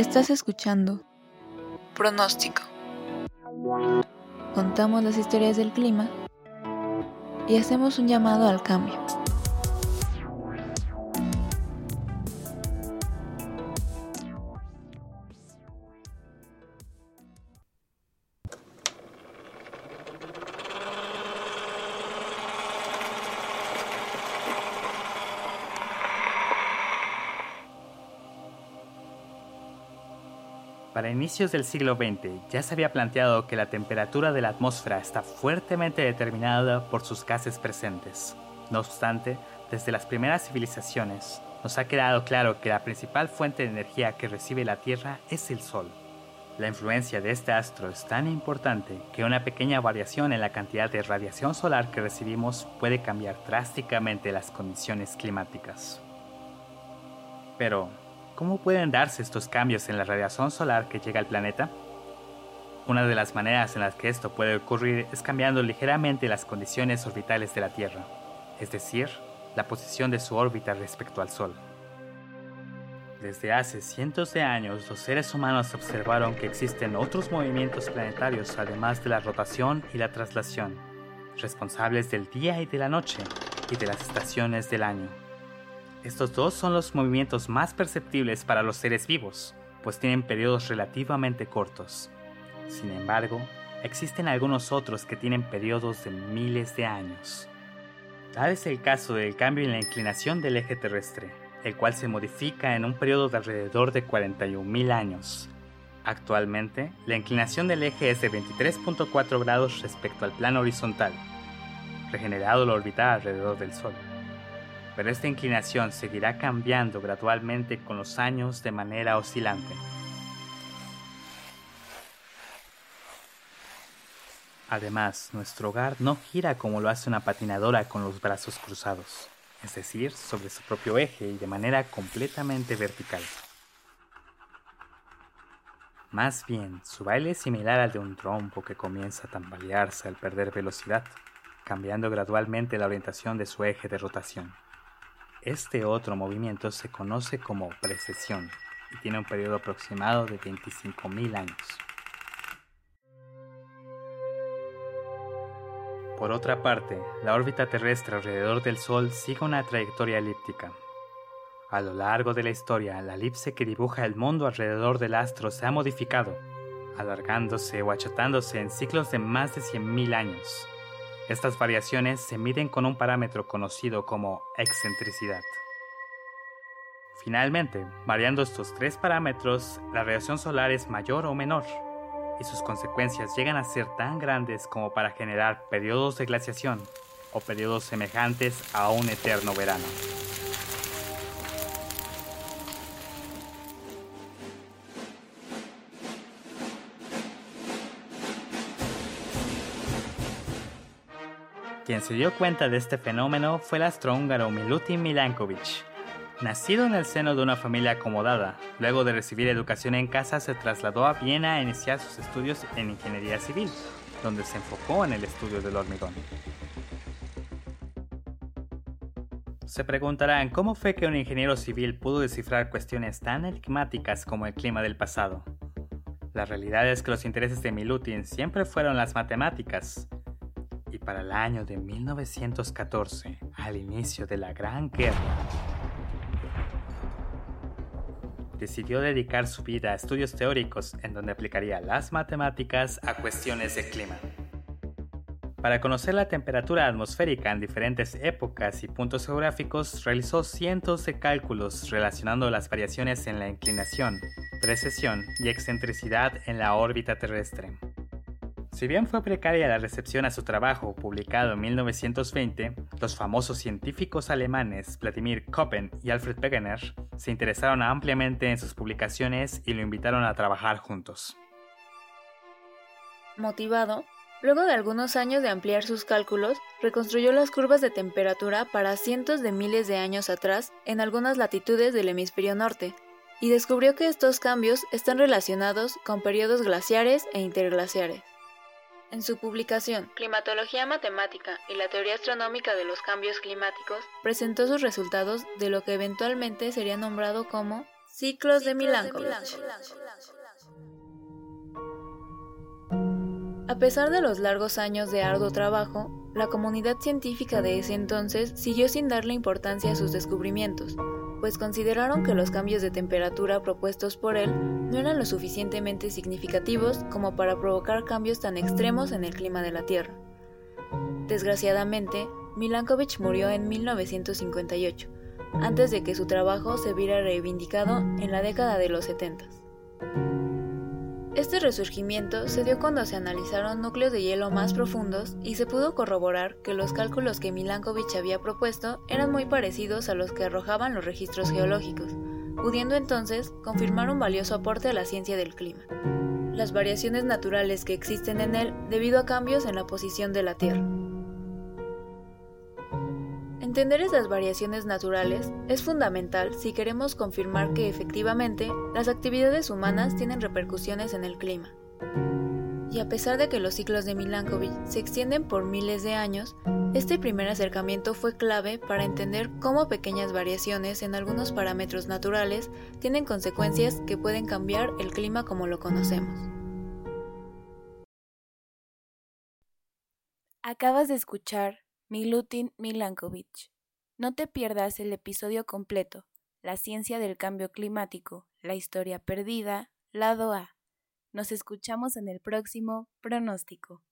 Estás escuchando Pronóstico. Contamos las historias del clima y hacemos un llamado al cambio. Para inicios del siglo XX ya se había planteado que la temperatura de la atmósfera está fuertemente determinada por sus gases presentes. No obstante, desde las primeras civilizaciones, nos ha quedado claro que la principal fuente de energía que recibe la Tierra es el Sol. La influencia de este astro es tan importante que una pequeña variación en la cantidad de radiación solar que recibimos puede cambiar drásticamente las condiciones climáticas. Pero, ¿Cómo pueden darse estos cambios en la radiación solar que llega al planeta? Una de las maneras en las que esto puede ocurrir es cambiando ligeramente las condiciones orbitales de la Tierra, es decir, la posición de su órbita respecto al Sol. Desde hace cientos de años, los seres humanos observaron que existen otros movimientos planetarios además de la rotación y la traslación, responsables del día y de la noche y de las estaciones del año. Estos dos son los movimientos más perceptibles para los seres vivos, pues tienen periodos relativamente cortos. Sin embargo, existen algunos otros que tienen periodos de miles de años. Tal es el caso del cambio en la inclinación del eje terrestre, el cual se modifica en un periodo de alrededor de 41.000 años. Actualmente, la inclinación del eje es de 23.4 grados respecto al plano horizontal, regenerado la órbita alrededor del Sol pero esta inclinación seguirá cambiando gradualmente con los años de manera oscilante. Además, nuestro hogar no gira como lo hace una patinadora con los brazos cruzados, es decir, sobre su propio eje y de manera completamente vertical. Más bien, su baile es similar al de un trompo que comienza a tambalearse al perder velocidad, cambiando gradualmente la orientación de su eje de rotación. Este otro movimiento se conoce como precesión y tiene un periodo aproximado de 25.000 años. Por otra parte, la órbita terrestre alrededor del Sol sigue una trayectoria elíptica. A lo largo de la historia, la elipse que dibuja el mundo alrededor del astro se ha modificado, alargándose o achatándose en ciclos de más de 100.000 años. Estas variaciones se miden con un parámetro conocido como excentricidad. Finalmente, variando estos tres parámetros, la radiación solar es mayor o menor, y sus consecuencias llegan a ser tan grandes como para generar periodos de glaciación o periodos semejantes a un eterno verano. Quien se dio cuenta de este fenómeno fue el astrohúngaro Milutin Milankovic. Nacido en el seno de una familia acomodada, luego de recibir educación en casa se trasladó a Viena a iniciar sus estudios en ingeniería civil, donde se enfocó en el estudio del hormigón. Se preguntarán cómo fue que un ingeniero civil pudo descifrar cuestiones tan enigmáticas como el clima del pasado. La realidad es que los intereses de Milutin siempre fueron las matemáticas, y para el año de 1914, al inicio de la Gran Guerra, decidió dedicar su vida a estudios teóricos en donde aplicaría las matemáticas a cuestiones de clima. Para conocer la temperatura atmosférica en diferentes épocas y puntos geográficos, realizó cientos de cálculos relacionando las variaciones en la inclinación, precesión y excentricidad en la órbita terrestre. Si bien fue precaria la recepción a su trabajo publicado en 1920, los famosos científicos alemanes Vladimir Koppen y Alfred Wegener se interesaron ampliamente en sus publicaciones y lo invitaron a trabajar juntos. Motivado, luego de algunos años de ampliar sus cálculos, reconstruyó las curvas de temperatura para cientos de miles de años atrás en algunas latitudes del hemisferio norte, y descubrió que estos cambios están relacionados con periodos glaciares e interglaciares. En su publicación. Climatología Matemática y la Teoría Astronómica de los Cambios Climáticos, presentó sus resultados de lo que eventualmente sería nombrado como Ciclos de Milankovitch. A pesar de los largos años de arduo trabajo, la comunidad científica de ese entonces siguió sin darle importancia a sus descubrimientos, pues consideraron que los cambios de temperatura propuestos por él no eran lo suficientemente significativos como para provocar cambios tan extremos en el clima de la Tierra. Desgraciadamente, Milankovitch murió en 1958, antes de que su trabajo se viera reivindicado en la década de los 70. Este resurgimiento se dio cuando se analizaron núcleos de hielo más profundos y se pudo corroborar que los cálculos que Milankovitch había propuesto eran muy parecidos a los que arrojaban los registros geológicos, pudiendo entonces confirmar un valioso aporte a la ciencia del clima. Las variaciones naturales que existen en él debido a cambios en la posición de la Tierra. Entender esas variaciones naturales es fundamental si queremos confirmar que efectivamente las actividades humanas tienen repercusiones en el clima. Y a pesar de que los ciclos de Milankovitch se extienden por miles de años, este primer acercamiento fue clave para entender cómo pequeñas variaciones en algunos parámetros naturales tienen consecuencias que pueden cambiar el clima como lo conocemos. Acabas de escuchar Milutin Milankovitch. No te pierdas el episodio completo, La ciencia del cambio climático, la historia perdida, lado A. Nos escuchamos en el próximo pronóstico.